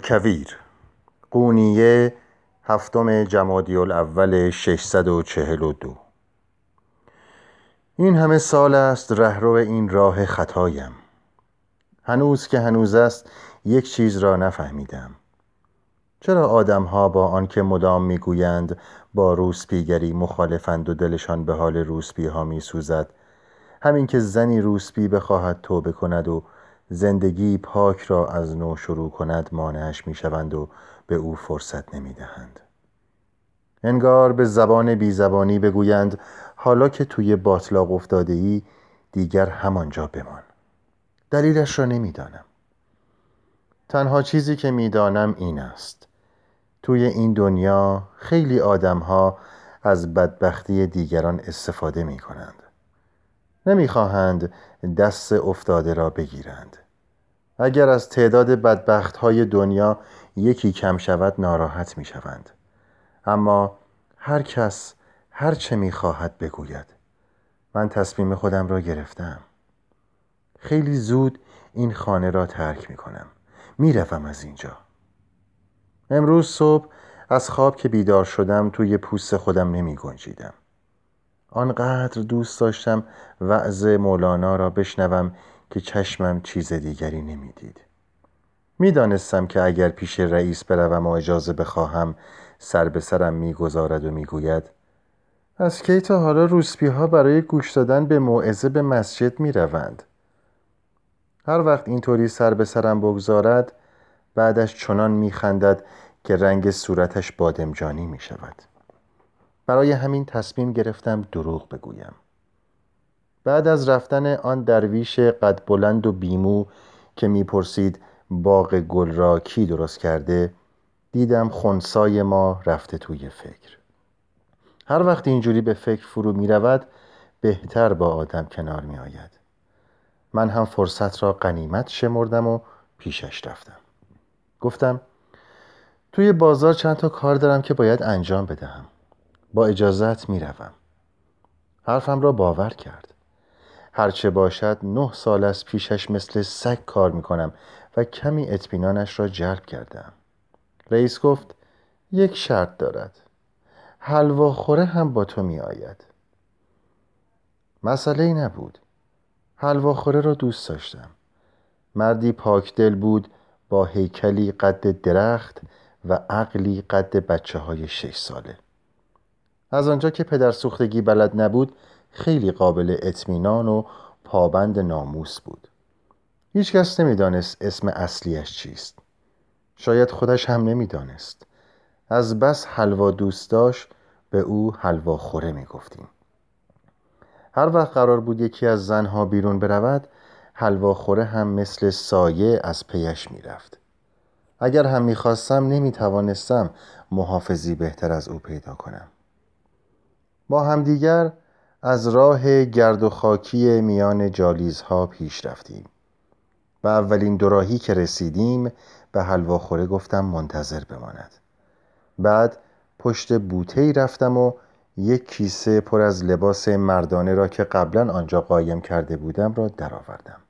گلکویر قونیه هفتم جمادی الاول 642 این همه سال است رهرو این راه خطایم. هنوز که هنوز است یک چیز را نفهمیدم. چرا آدمها با آنکه مدام می‌گویند با روسپیگری مخالفند و دلشان به حال روسپی ها می سوزد همین که زنی روسپی بخواهد توبه کند و زندگی پاک را از نو شروع کند مانعش می شوند و به او فرصت نمی دهند انگار به زبان بی زبانی بگویند حالا که توی باطلاق افتاده ای دیگر همانجا بمان. دلیلش را نمی‌دانم. تنها چیزی که می‌دانم این است. توی این دنیا خیلی آدمها از بدبختی دیگران استفاده می کنند نمی‌خواهند دست افتاده را بگیرند. اگر از تعداد بدبخت های دنیا یکی کم شود ناراحت می شوند اما هر کس هر چه می خواهد بگوید. من تصمیم خودم را گرفتم. خیلی زود این خانه را ترک می کنم می روم از اینجا. امروز صبح از خواب که بیدار شدم توی پوست خودم نمی گنجیدم آنقدر دوست داشتم وعظ مولانا را بشنوم که چشمم چیز دیگری نمی‌دید. می‌دانستم که اگر پیش رئیس بروم و اجازه بخواهم سر به سرم می‌گذارد و می‌گوید از کی تا حالا روسپی ها برای گوش دادن به موعظه به مسجد می روند. هر وقت اینطوری سر به سرم بگذارد بعدش چنان میخندد که رنگ صورتش بادمجانی می شود برای همین تصمیم گرفتم دروغ بگویم. بعد از رفتن آن درویش قد بلند و بیمو که می‌پرسید باغ گل را کی درست کرده دیدم خونسای ما رفته توی فکر. هر وقت اینجوری به فکر فرو می رود بهتر با آدم کنار می آید من هم فرصت را قنیمت شمردم و پیشش رفتم. گفتم توی بازار چند تا کار دارم که باید انجام بدهم. با اجازت می روم. حرفم را باور کرد. هرچه باشد نه سال از پیشش مثل سگ کار می کنم و کمی اطمینانش را جلب کردم. رئیس گفت یک شرط دارد. حلوا خوره هم با تو می آید مسئله ای نبود. حلوا خوره را دوست داشتم. مردی پاک دل بود با هیکلی قد درخت و عقلی قد بچه های شش ساله. از آنجا که پدر سوختگی بلد نبود خیلی قابل اطمینان و پابند ناموس بود. هیچ کس نمی‌دانست اسم اصلیش چیست. شاید خودش هم نمی‌دانست. از بس حلوا دوست داشت به او حلوا خوره می گفتیم هر وقت قرار بود یکی از زنها بیرون برود حلوا خوره هم مثل سایه از پیش می رفت اگر هم می‌خواستم نمی‌توانستم محافظی بهتر از او پیدا کنم. با همدیگر از راه گرد و خاکی میان جالیزها پیش رفتیم و اولین دوراهی که رسیدیم به حلواخوره گفتم منتظر بماند. بعد پشت بوته رفتم و یک کیسه پر از لباس مردانه را که قبلا آنجا قایم کرده بودم را درآوردم.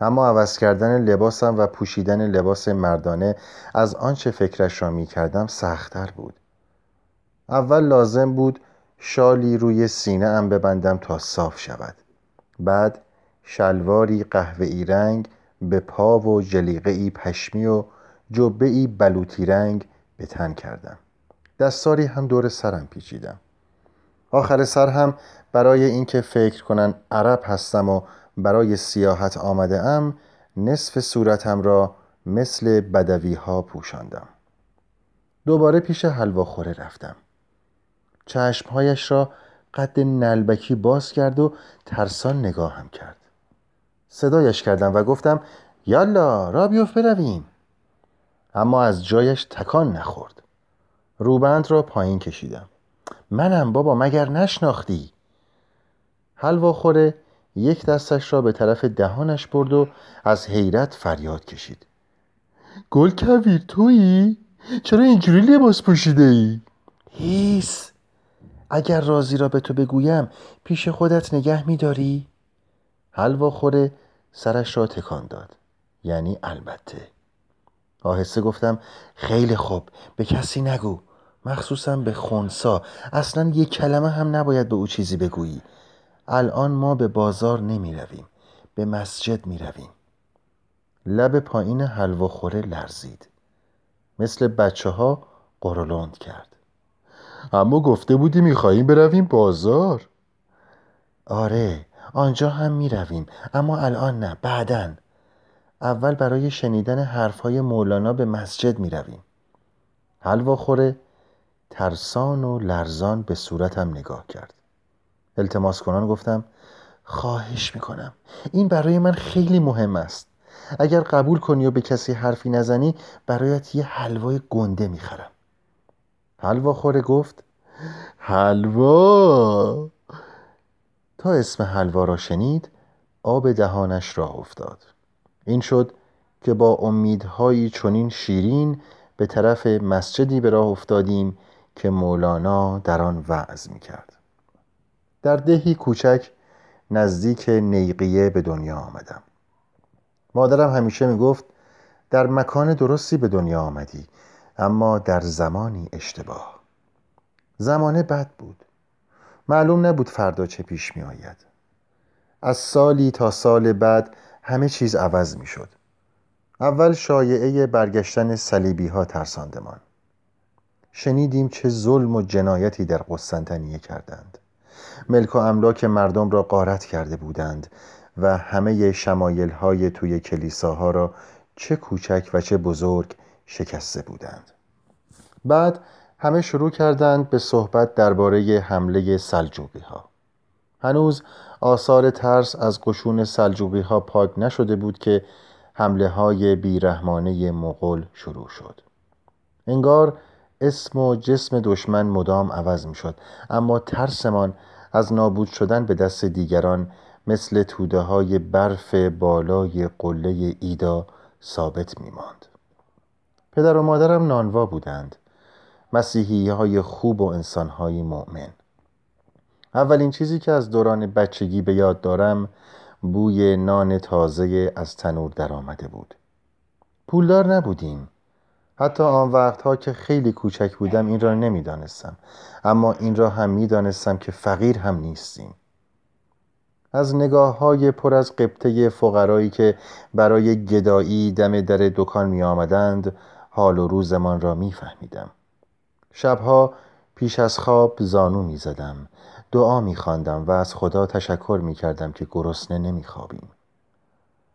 اما عوض کردن لباسم و پوشیدن لباس مردانه از آنچه فکرش را می کردم سختتر بود. اول لازم بود شالی روی سینه ام ببندم تا صاف شود. بعد شلواری ای رنگ به پا و جلیقه ای پشمی و جبه ای بلوطی رنگ به تن کردم. دستاری هم دور سرم پیچیدم. آخر سر هم برای اینکه فکر کنن عرب هستم و برای سیاحت آمده ام نصف صورتم را مثل بدوی ها پوشاندم. دوباره پیش حلواخوره رفتم. چشمهایش را قد نلبکی باز کرد و ترسان نگاهم کرد. صدایش کردم و گفتم یالا را بیفت برویم. اما از جایش تکان نخورد. روبند را پایین کشیدم. منم بابا مگر نشناختی؟ حلواخوره یک دستش را به طرف دهانش برد و از حیرت فریاد کشید. گل کویر تویی؟ چرا اینجوری لباس پوشیده ای؟ هیس! اگر رازی را به تو بگویم پیش خودت نگه میداری؟ حلوا خوره سرش را تکان داد. یعنی البته. آهسته گفتم خیلی خوب. به کسی نگو. مخصوصا به خونسا. اصلا یک کلمه هم نباید به او چیزی بگویی. الان ما به بازار نمی رویم به مسجد می رویم لب پایین حلوا خوره لرزید. مثل بچه ها کرد. اما گفته بودی می‌خواهیم برویم بازار. آره آنجا هم می رویم اما الان نه بعدا. اول برای شنیدن حرفهای مولانا به مسجد می رویم حلوا خوره ترسان و لرزان به صورتم نگاه کرد. التماس کنان گفتم خواهش می‌کنم این برای من خیلی مهم است. اگر قبول کنی و به کسی حرفی نزنی برایت یه حلوای گنده می‌خرم. حلوا خوره گفت. حلوا؟ تا اسم حلوا را شنید آب دهانش را افتاد. این شد که با امیدهایی چنین شیرین به طرف مسجدی به راه افتادیم که مولانا در آن وعظ می کرد در دهی کوچک نزدیک نیقیه به دنیا آمدم. مادرم همیشه می گفت در مکان درستی به دنیا آمدی. اما در زمانی اشتباه. زمانه بد بود. معلوم نبود فردا چه پیش می آید. از سالی تا سال بعد همه چیز عوض می شد. اول شایعه برگشتن سلیبی ها ترساندمان شنیدیم چه ظلم و جنایتی در قسطنطنیه کردند. ملک و املاک مردم را غارت کرده بودند و همه شمایل های توی کلیساها را چه کوچک و چه بزرگ شکسته بودند. بعد همه شروع کردند به صحبت درباره حمله سلجوقی ها هنوز آثار ترس از قشون سلجوقی ها پاک نشده بود که حمله های بیرحمانه مغول شروع شد. انگار اسم و جسم دشمن مدام عوض می شد اما ترسمان از نابود شدن به دست دیگران مثل توده های برف بالای قله ایدا ثابت می ماند. پدر و مادرم نانوا بودند. مسیحی های خوب و انسان های مؤمن. اولین چیزی که از دوران بچگی به یاد دارم بوی نان تازه از تنور در آمده بود. پولدار نبودیم. حتی آن وقتها که خیلی کوچک بودم این را نمی‌دانستم. اما این را هم می‌دانستم که فقیر هم نیستیم. از نگاه های پر از قبطه فقرایی که برای گدایی دم در دکان می آمدند حال و روزمان را میفهمیدم شبها پیش از خواب زانو می زدم دعا می خواندم و از خدا تشکر می کردم که گرسنه نمی خوابیم.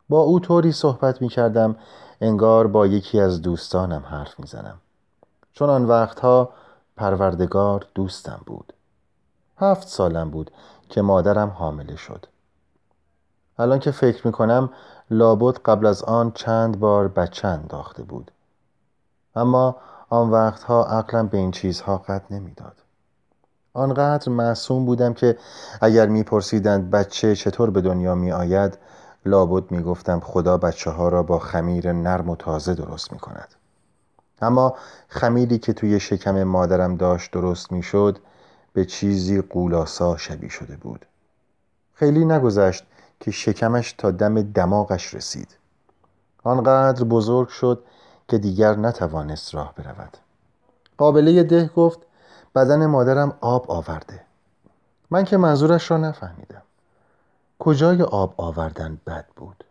با او طوری صحبت می کردم انگار با یکی از دوستانم حرف می زنم. چون آن وقتها پروردگار دوستم بود هفت سالم بود که مادرم حامله شد الان که فکر می کنم لابد قبل از آن چند بار بچه انداخته بود اما آن وقتها عقلم به این چیزها قد نمی‌داد. آنقدر معصوم بودم که اگر میپرسیدند بچه چطور به دنیا می آید لابد می گفتم خدا بچه ها را با خمیر نرم و تازه درست می کند اما خمیری که توی شکم مادرم داشت درست می شد به چیزی قولاسا شبیه شده بود. خیلی نگذشت که شکمش تا دم دماغش رسید. آنقدر بزرگ شد که دیگر نتوانست راه برود. قابله ده گفت بدن مادرم آب آورده. من که منظورش را نفهمیدم. کجای آب آوردن بد بود؟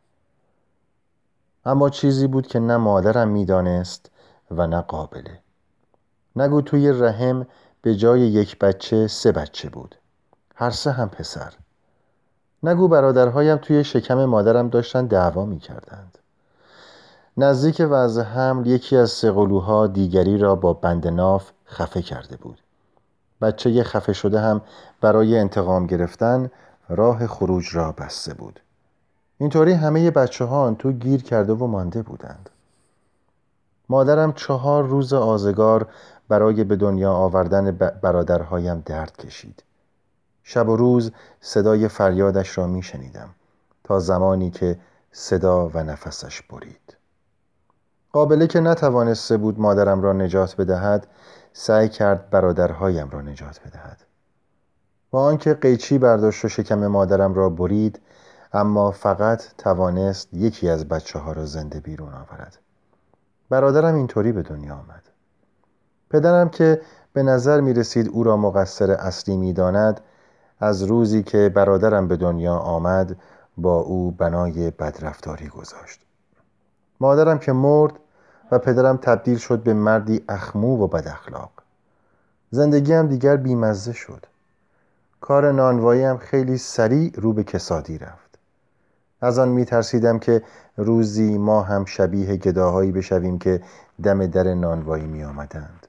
اما چیزی بود که نه مادرم می‌دانست و نه قابله. نگو توی رحم به جای یک بچه سه بچه بود. هر سه هم پسر. نگو برادرهایم توی شکم مادرم داشتن دعوا می کردند نزدیک وضع حمل یکی از سقلوها دیگری را با بند ناف خفه کرده بود. بچه خفه شده هم برای انتقام گرفتن راه خروج را بسته بود. اینطوری همه بچه ها تو گیر کرده و مانده بودند. مادرم چهار روز آزگار برای به دنیا آوردن برادرهایم درد کشید. شب و روز صدای فریادش را می شنیدم تا زمانی که صدا و نفسش برید. قابله که نتوانسته بود مادرم را نجات بدهد سعی کرد برادرهایم را نجات بدهد. با آنکه قیچی برداشت و شکم مادرم را برید اما فقط توانست یکی از بچه ها را زنده بیرون آورد. برادرم اینطوری به دنیا آمد. پدرم که به نظر می رسید او را مقصر اصلی می داند از روزی که برادرم به دنیا آمد با او بنای بدرفتاری گذاشت. مادرم که مرد و پدرم تبدیل شد به مردی اخمو و بد اخلاق. زندگی هم دیگر بیمزه شد. کار نانوایی هم خیلی سریع رو به کسادی رفت. از آن می ترسیدم که روزی ما هم شبیه گداهایی بشویم که دم در نانوایی می آمدند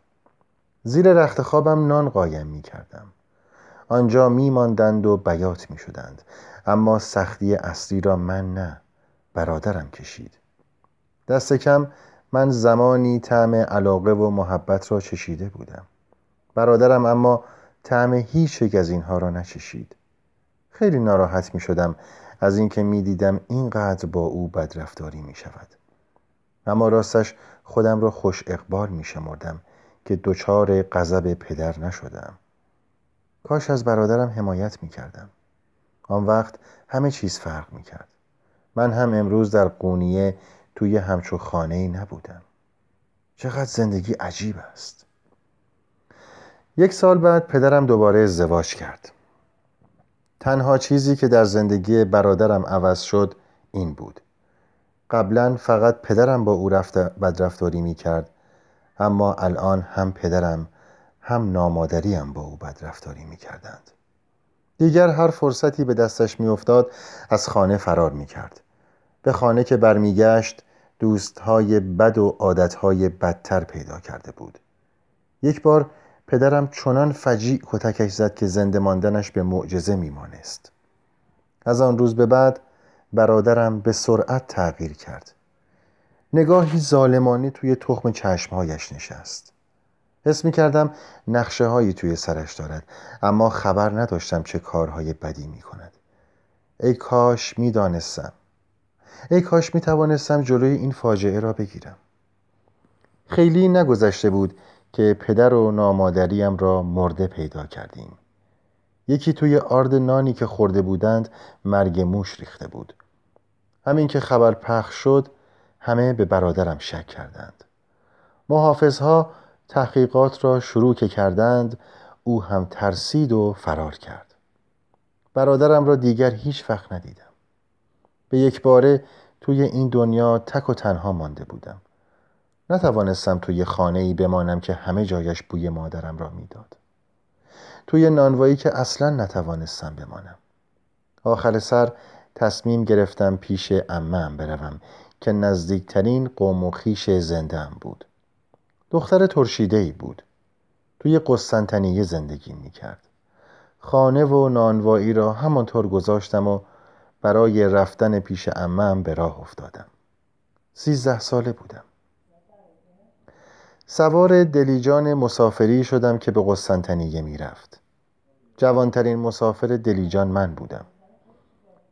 زیر رخت خوابم نان قایم می کردم آنجا می ماندند و بیات می شدند اما سختی اصلی را من نه برادرم کشید. دست کم من زمانی طعم علاقه و محبت را چشیده بودم. برادرم اما طعم هیچ یک از اینها را نچشید. خیلی ناراحت می شدم از اینکه می دیدم اینقدر با او بدرفتاری می شود. اما راستش خودم را خوش اقبال می شمردم که دچار غضب پدر نشدم. کاش از برادرم حمایت می کردم. آن وقت همه چیز فرق می کرد. من هم امروز در قونیه توی همچو خانه ای نبودم. چقدر زندگی عجیب است. یک سال بعد پدرم دوباره ازدواج کرد. تنها چیزی که در زندگی برادرم عوض شد این بود. قبلا فقط پدرم با او رفت بدرفتاری می کرد اما الان هم پدرم هم نامادریم با او بدرفتاری می کردند دیگر هر فرصتی به دستش می افتاد از خانه فرار می کرد به خانه که برمیگشت دوستهای بد و عادتهای بدتر پیدا کرده بود. یک بار پدرم چنان فجیع کتکش زد که زنده ماندنش به معجزه میمانست. از آن روز به بعد برادرم به سرعت تغییر کرد. نگاهی ظالمانه توی تخم چشمهایش نشست. حس می کردم نقشه هایی توی سرش دارد اما خبر نداشتم چه کارهای بدی می کند ای کاش می دانستم ای کاش می توانستم جلوی این فاجعه را بگیرم. خیلی نگذشته بود که پدر و نامادریم را مرده پیدا کردیم. یکی توی آرد نانی که خورده بودند مرگ موش ریخته بود. همین که خبر پخش شد همه به برادرم شک کردند. محافظها تحقیقات را شروع که کردند او هم ترسید و فرار کرد. برادرم را دیگر هیچ وقت ندیدم. به یک باره توی این دنیا تک و تنها مانده بودم. نتوانستم توی خانه ای بمانم که همه جایش بوی مادرم را می‌داد. توی نانوایی که اصلا نتوانستم بمانم. آخر سر تصمیم گرفتم پیش امم بروم که نزدیکترین قوم و خیش زنده بود. دختر ترشیده ای بود. توی قسطنطنیه زندگی می کرد خانه و نانوایی را همانطور گذاشتم و برای رفتن پیش امم به راه افتادم. سیزده ساله بودم. سوار دلیجان مسافری شدم که به قسطنطنیه می رفت. جوانترین مسافر دلیجان من بودم.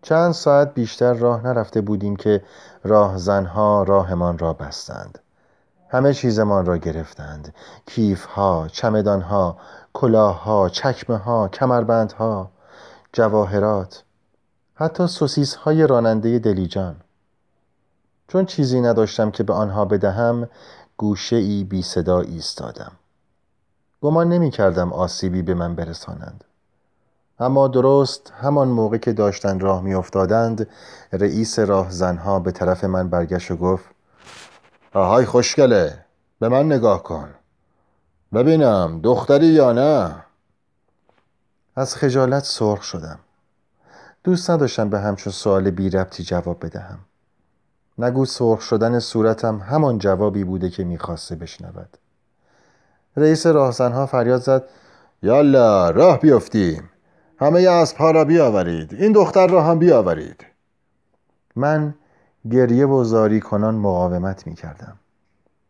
چند ساعت بیشتر راه نرفته بودیم که راهزنها راهمان را بستند. همه چیزمان را گرفتند. کیفها، چمدانها، کلاهها، چکمه کمربندها، جواهرات. حتی سوسیس های راننده دلیجان. چون چیزی نداشتم که به آنها بدهم گوشه ای بی صدا ایستادم. گمان نمی کردم آسیبی به من برسانند. اما درست همان موقع که داشتن راه می افتادند رئیس راهزنها به طرف من برگشت و گفت آهای خوشگله به من نگاه کن. ببینم دختری یا نه. از خجالت سرخ شدم. دوست نداشتم به همچون سوال بی ربطی جواب بدهم. نگو سرخ شدن صورتم همان جوابی بوده که می‌خواسته بشنود. رئیس راهزنها فریاد زد یالا راه بیفتیم. همه از را بیاورید. این دختر را هم بیاورید. من گریه و زاری کنان مقاومت می کردم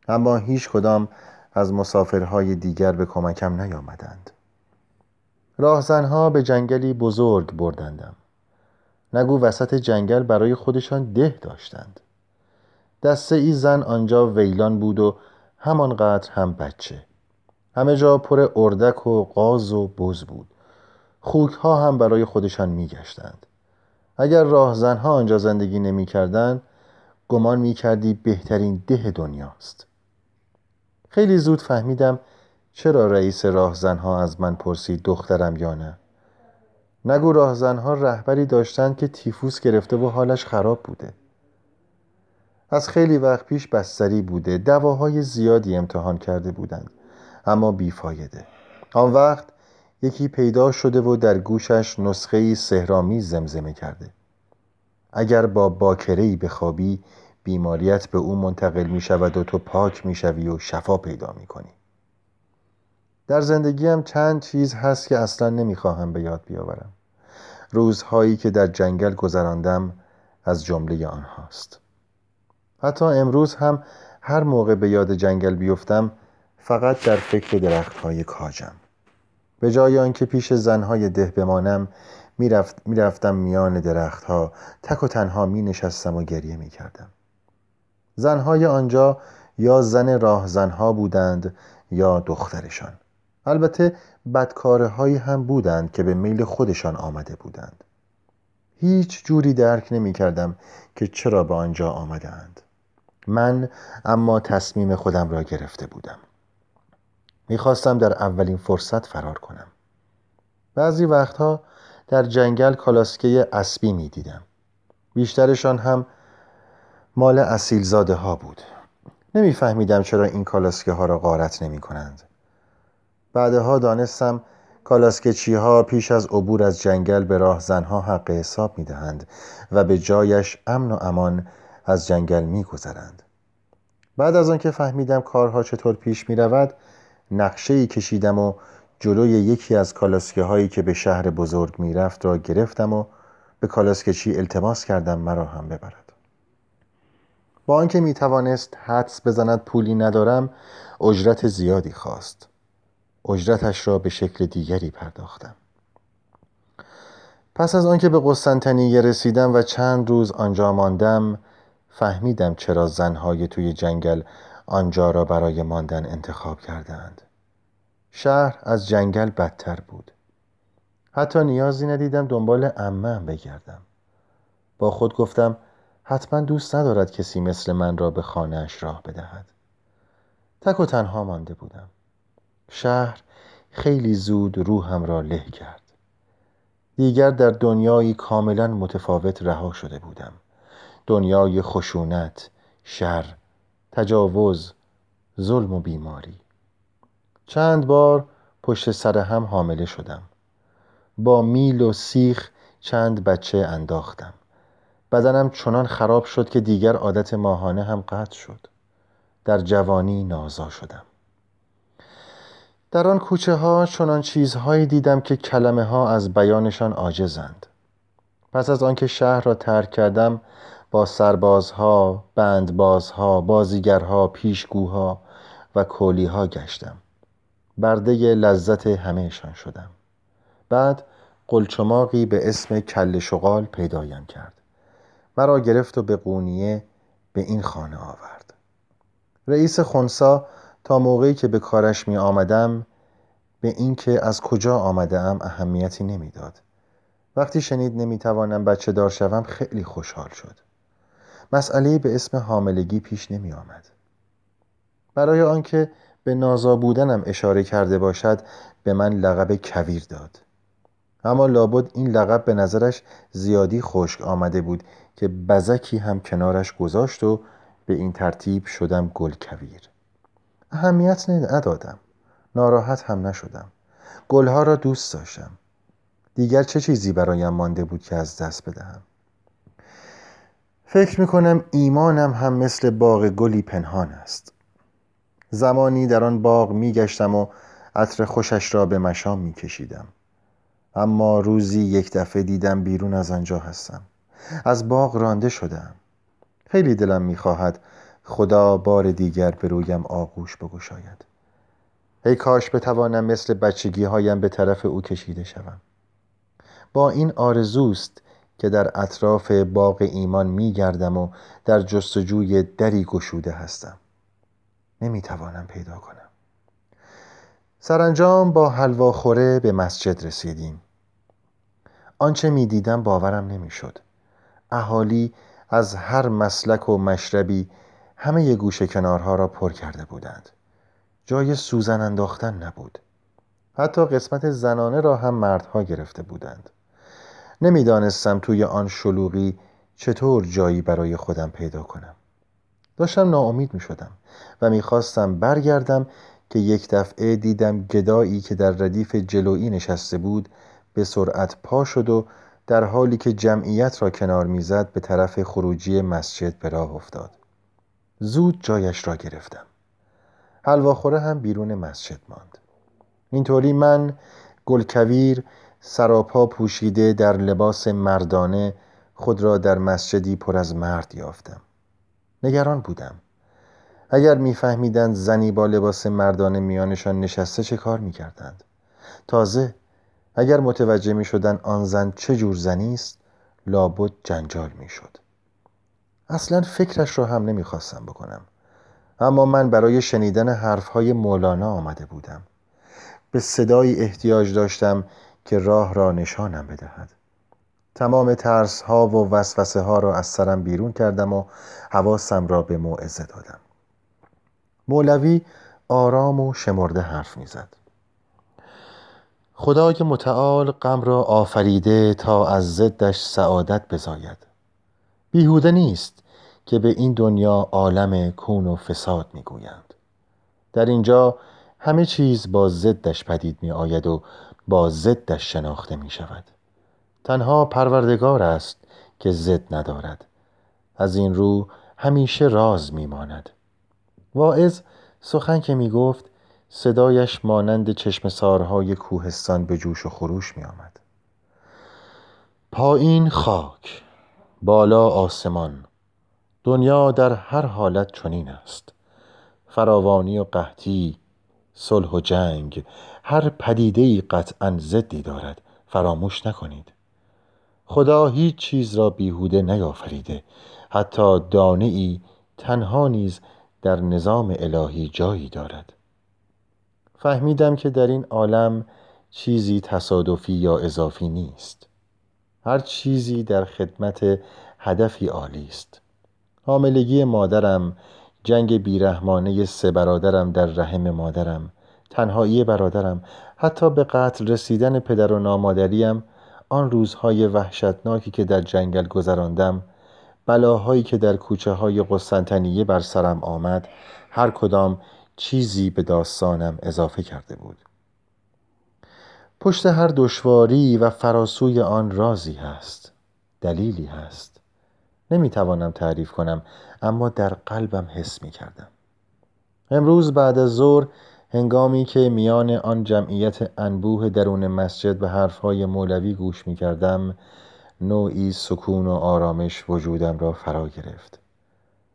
اما هیچ کدام از مسافرهای دیگر به کمکم نیامدند. راهزنها به جنگلی بزرگ بردندم. نگو وسط جنگل برای خودشان ده داشتند. دسته ای زن آنجا ویلان بود و همانقدر هم بچه. همه جا پر اردک و قاز و بز بود. خوک ها هم برای خودشان می گشتند. اگر راهزنها آنجا زندگی نمی کردن گمان می کردی بهترین ده دنیاست. خیلی زود فهمیدم چرا رئیس راهزنها از من پرسید دخترم یا نه. نگو راهزنها رهبری داشتند که تیفوس گرفته و حالش خراب بوده. از خیلی وقت پیش بستری بوده دواهای زیادی امتحان کرده بودند اما بیفایده. آن وقت یکی پیدا شده و در گوشش نسخه سهرامی زمزمه کرده. اگر با باکرهی بخوابی بیماریت به او منتقل می شود و تو پاک می شوی و شفا پیدا می کنی در زندگیم چند چیز هست که اصلا نمی خواهم به یاد بیاورم. روزهایی که در جنگل گذراندم از جمله آنهاست. حتی امروز هم هر موقع به یاد جنگل بیفتم فقط در فکر درختهای کاجم. به جای آنکه پیش زنهای ده بمانم می‌رفت می‌رفتم میان درختها تک و تنها می نشستم و گریه می کردم زنهای آنجا یا زن راه زنها بودند یا دخترشان. البته بدکاره هایی هم بودند که به میل خودشان آمده بودند. هیچ جوری درک نمی کردم که چرا به آنجا آمدند من اما تصمیم خودم را گرفته بودم. می‌خواستم در اولین فرصت فرار کنم. بعضی وقتها در جنگل کالاسکه اسبی می‌دیدم. بیشترشان هم مال اصیلزاده ها بود. نمیفهمیدم چرا این کالاسکه ها را غارت نمی کنند بعدها دانستم کالاسکچی ها پیش از عبور از جنگل به راه زنها حق حساب می دهند و به جایش امن و امان از جنگل می گذرند. بعد از آنکه فهمیدم کارها چطور پیش می رود نقشه ای کشیدم و جلوی یکی از کالاسکه هایی که به شهر بزرگ می رفت را گرفتم و به کالاسکچی التماس کردم مرا هم ببرد با آنکه می توانست حدس بزند پولی ندارم اجرت زیادی خواست اجرتش را به شکل دیگری پرداختم. پس از آنکه به قسطنطنیه رسیدم و چند روز آنجا ماندم فهمیدم چرا زنهای توی جنگل آنجا را برای ماندن انتخاب کردند شهر از جنگل بدتر بود. حتی نیازی ندیدم دنبال امم بگردم. با خود گفتم حتما دوست ندارد کسی مثل من را به خانهاش راه بدهد. تک و تنها مانده بودم. شهر خیلی زود روحم را له کرد. دیگر در دنیایی کاملا متفاوت رها شده بودم. دنیای خشونت شر تجاوز ظلم و بیماری. چند بار پشت سر هم حامله شدم. با میل و سیخ چند بچه انداختم. بدنم چنان خراب شد که دیگر عادت ماهانه هم قطع شد. در جوانی نازا شدم. در آن کوچه ها چنان چیزهایی دیدم که کلمه ها از بیانشان عاجزند. پس از آنکه شهر را ترک کردم با سربازها، بندبازها، بازیگرها، پیشگوها و کولیها گشتم. برده لذت همهشان شدم. بعد قلچماقی به اسم کل شغال پیدایم کرد. مرا گرفت و به قونیه به این خانه آورد. رئیس خونسا تا موقعی که به کارش می آمدم به اینکه از کجا آمده ام اهمیتی نمی‌داد. وقتی شنید نمی‌توانم بچه دار شوم خیلی خوشحال شد. مسئله به اسم حاملگی پیش نمی آمد. برای آنکه به نازا بودنم اشاره کرده باشد به من لقب کویر داد. اما لابد این لقب به نظرش زیادی خشک آمده بود که بزکی هم کنارش گذاشت و به این ترتیب شدم گل کویر. اهمیت ندادم. ناراحت هم نشدم. گلها را دوست داشتم. دیگر چه چیزی برایم مانده بود که از دست بدهم؟ فکر می‌کنم ایمانم هم مثل باغ گلی پنهان است. زمانی در آن باغ میگشتم و عطر خوشش را به مشام میکشیدم. اما روزی یک دفعه دیدم بیرون از آنجا هستم. از باغ رانده شدم خیلی دلم می‌خواهد خدا بار دیگر به رویم آغوش بگشاید. ای کاش بتوانم مثل بچگی هایم به طرف او کشیده شوم. با این آرزوست که در اطراف باغ ایمان می گردم و در جستجوی دری گشوده هستم. نمی توانم پیدا کنم. سرانجام با حلواخوره به مسجد رسیدیم. آنچه می دیدم باورم نمی شد اهالی از هر مسلک و مشربی همه گوشه کنارها را پر کرده بودند. جای سوزن انداختن نبود. حتی قسمت زنانه را هم مردها گرفته بودند. نمی‌دانستم توی آن شلوغی چطور جایی برای خودم پیدا کنم. داشتم ناامید می شدم و می‌خواستم برگردم که یک دفعه دیدم گدایی که در ردیف جلویی نشسته بود به سرعت پا شد و در حالی که جمعیت را کنار می‌زد به طرف خروجی مسجد به راه افتاد. زود جایش را گرفتم. حلواخوره هم بیرون مسجد ماند. اینطوری من گلکویر سراپا پوشیده در لباس مردانه خود را در مسجدی پر از مرد یافتم. نگران بودم. اگر میفهمیدند زنی با لباس مردانه میانشان نشسته چه کار می‌کردند؟ تازه اگر متوجه می شدن آن زن چه جور زنی است لابد جنجال می شد اصلا فکرش را هم نمی‌خواستم بکنم. اما من برای شنیدن حرفهای مولانا آمده بودم. به صدایی احتیاج داشتم که راه را نشانم بدهد. تمام ترس ها و وسوسه ها را از سرم بیرون کردم و حواسم را به موعظه دادم. مولوی آرام و شمرده حرف می‌زد. خدای متعال غم را آفریده تا از ضدش سعادت بزاید. بیهوده نیست. که به این دنیا عالم کون و فساد می‌گویند. در اینجا همه چیز با ضدش پدید می آید و با ضدش شناخته می شود تنها پروردگار است که ضد ندارد. از این رو همیشه راز می ماند واعظ سخن که می گفت صدایش مانند چشم سارهای کوهستان به جوش و خروش می آمد پایین خاک بالا آسمان. دنیا در هر حالت چنین است. فراوانی و قحطی صلح و جنگ هر پدیده قطعا ضدی دارد. فراموش نکنید. خدا هیچ چیز را بیهوده نیافریده. حتی دانه ای تنها نیز در نظام الهی جایی دارد. فهمیدم که در این عالم چیزی تصادفی یا اضافی نیست. هر چیزی در خدمت هدفی عالی است. حاملگی مادرم جنگ بیرحمانه سه برادرم در رحم مادرم. تنهایی برادرم. حتی به قتل رسیدن پدر و نامادریم آن روزهای وحشتناکی که در جنگل گذراندم بلاهایی که در کوچه های قسطنطنیه بر سرم آمد هر کدام چیزی به داستانم اضافه کرده بود. پشت هر دشواری و فراسوی آن رازی هست دلیلی هست. نمی‌توانم تعریف کنم اما در قلبم حس می کردم امروز بعد از ظهر هنگامی که میان آن جمعیت انبوه درون مسجد به حرفهای مولوی گوش می کردم نوعی سکون و آرامش وجودم را فرا گرفت.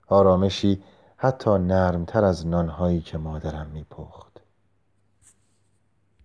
آرامشی حتی نرمتر از نانهایی که مادرم میپخت.